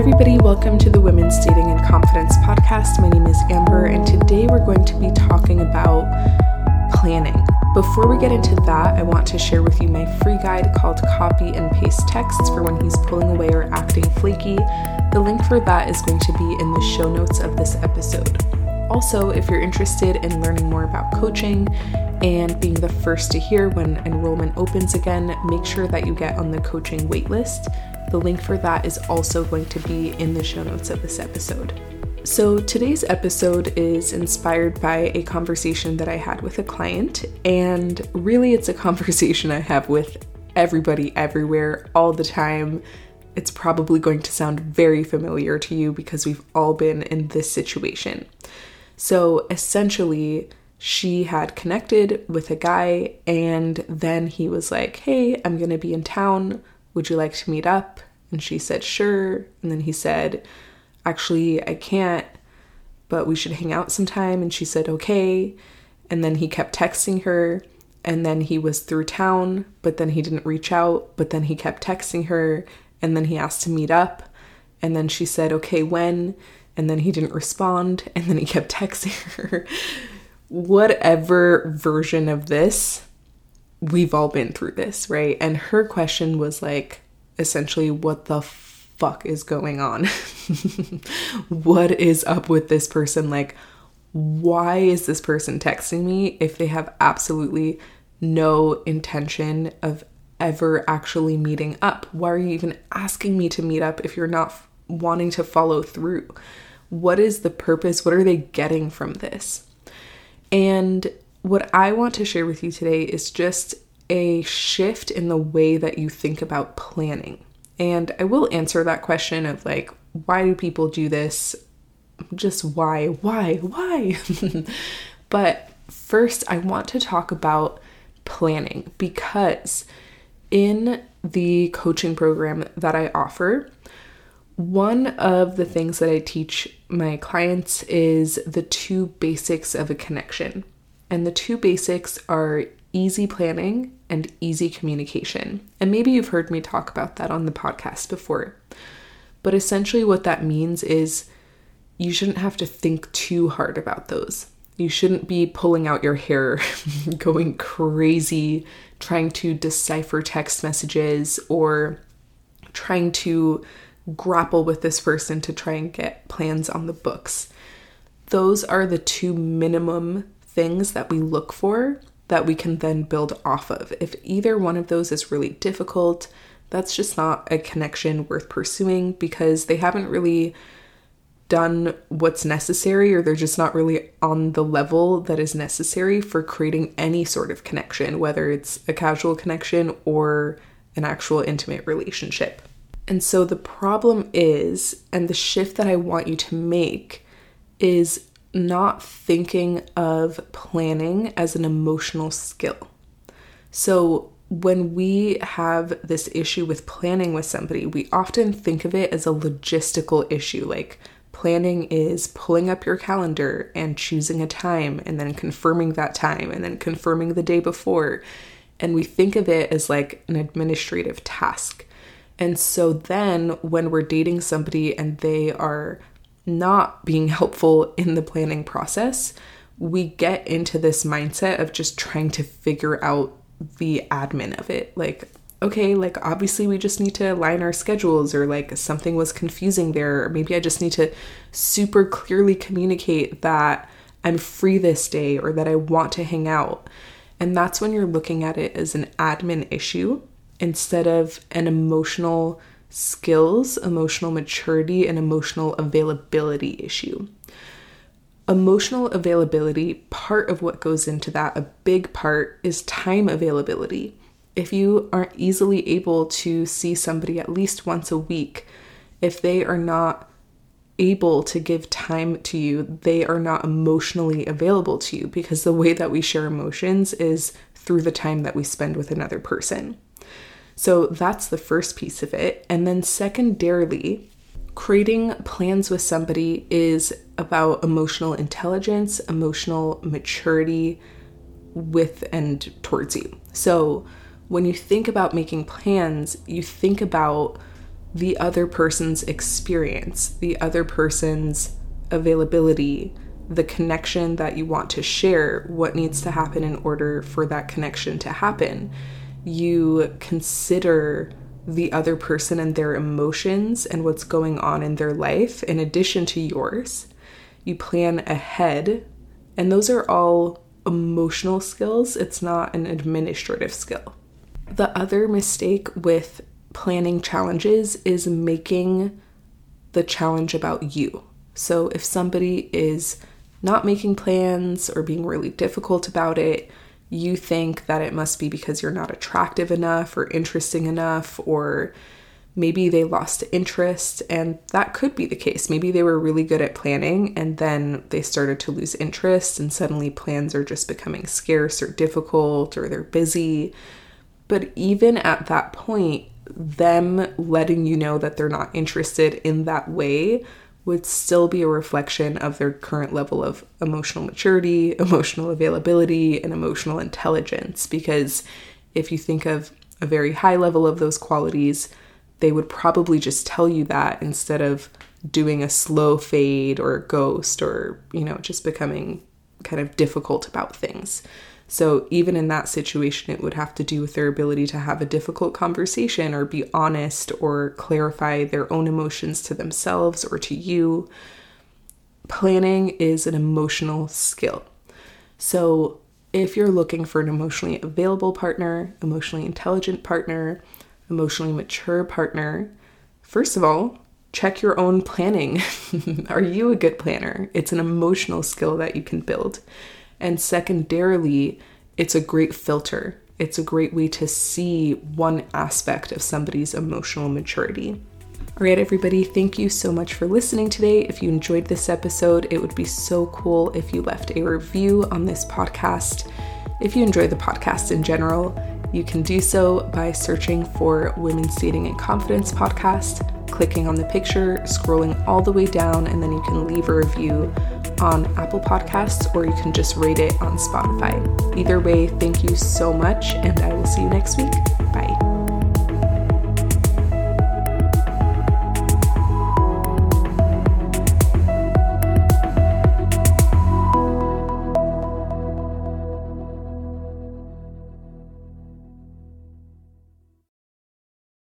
everybody. Welcome to the Women's Dating and Confidence podcast. My name is Amber, and today we're going to be talking about planning. Before we get into that, I want to share with you my free guide called Copy and Paste Texts for when he's pulling away or acting flaky. The link for that is going to be in the show notes of this episode. Also, if you're interested in learning more about coaching and being the first to hear when enrollment opens again, make sure that you get on the coaching waitlist. The link for that is also going to be in the show notes of this episode. So, today's episode is inspired by a conversation that I had with a client, and really, it's a conversation I have with everybody everywhere all the time. It's probably going to sound very familiar to you because we've all been in this situation. So, essentially, she had connected with a guy, and then he was like, Hey, I'm gonna be in town would you like to meet up? And she said, Sure. And then he said, Actually, I can't, but we should hang out sometime. And she said, Okay. And then he kept texting her. And then he was through town, but then he didn't reach out. But then he kept texting her. And then he asked to meet up. And then she said, Okay, when? And then he didn't respond. And then he kept texting her. Whatever version of this, we've all been through this, right? And her question was like, essentially, what the fuck is going on? what is up with this person? Like, why is this person texting me if they have absolutely no intention of ever actually meeting up? Why are you even asking me to meet up if you're not f- wanting to follow through? What is the purpose? What are they getting from this? And what I want to share with you today is just a shift in the way that you think about planning. And I will answer that question of like, why do people do this? Just why, why, why? but first, I want to talk about planning because in the coaching program that I offer, one of the things that I teach my clients is the two basics of a connection. And the two basics are easy planning and easy communication. And maybe you've heard me talk about that on the podcast before. But essentially, what that means is you shouldn't have to think too hard about those. You shouldn't be pulling out your hair, going crazy, trying to decipher text messages or trying to grapple with this person to try and get plans on the books. Those are the two minimum things that we look for that we can then build off of. If either one of those is really difficult, that's just not a connection worth pursuing because they haven't really done what's necessary or they're just not really on the level that is necessary for creating any sort of connection, whether it's a casual connection or an actual intimate relationship. And so the problem is, and the shift that I want you to make is not thinking of planning as an emotional skill. So, when we have this issue with planning with somebody, we often think of it as a logistical issue. Like, planning is pulling up your calendar and choosing a time and then confirming that time and then confirming the day before. And we think of it as like an administrative task. And so then when we're dating somebody and they are not being helpful in the planning process, we get into this mindset of just trying to figure out the admin of it. Like, okay, like obviously we just need to align our schedules, or like something was confusing there, or maybe I just need to super clearly communicate that I'm free this day or that I want to hang out. And that's when you're looking at it as an admin issue instead of an emotional skills, emotional maturity, and emotional availability issue. Emotional availability, part of what goes into that, a big part, is time availability. If you aren't easily able to see somebody at least once a week, if they are not able to give time to you, they are not emotionally available to you because the way that we share emotions is through the time that we spend with another person. So that's the first piece of it. And then, secondarily, creating plans with somebody is about emotional intelligence, emotional maturity with and towards you. So, when you think about making plans, you think about the other person's experience, the other person's availability, the connection that you want to share, what needs to happen in order for that connection to happen. You consider the other person and their emotions and what's going on in their life in addition to yours. You plan ahead, and those are all emotional skills. It's not an administrative skill. The other mistake with planning challenges is making the challenge about you. So if somebody is not making plans or being really difficult about it, you think that it must be because you're not attractive enough or interesting enough, or maybe they lost interest. And that could be the case. Maybe they were really good at planning and then they started to lose interest, and suddenly plans are just becoming scarce or difficult or they're busy. But even at that point, them letting you know that they're not interested in that way would still be a reflection of their current level of emotional maturity, emotional availability, and emotional intelligence. Because if you think of a very high level of those qualities, they would probably just tell you that instead of doing a slow fade or a ghost or, you know, just becoming kind of difficult about things. So, even in that situation, it would have to do with their ability to have a difficult conversation or be honest or clarify their own emotions to themselves or to you. Planning is an emotional skill. So, if you're looking for an emotionally available partner, emotionally intelligent partner, emotionally mature partner, first of all, check your own planning. Are you a good planner? It's an emotional skill that you can build. And secondarily, it's a great filter. It's a great way to see one aspect of somebody's emotional maturity. All right, everybody, thank you so much for listening today. If you enjoyed this episode, it would be so cool if you left a review on this podcast. If you enjoy the podcast in general, you can do so by searching for Women's Dating and Confidence podcast, clicking on the picture, scrolling all the way down, and then you can leave a review on Apple Podcasts or you can just rate it on Spotify. Either way, thank you so much, and I will see you next week.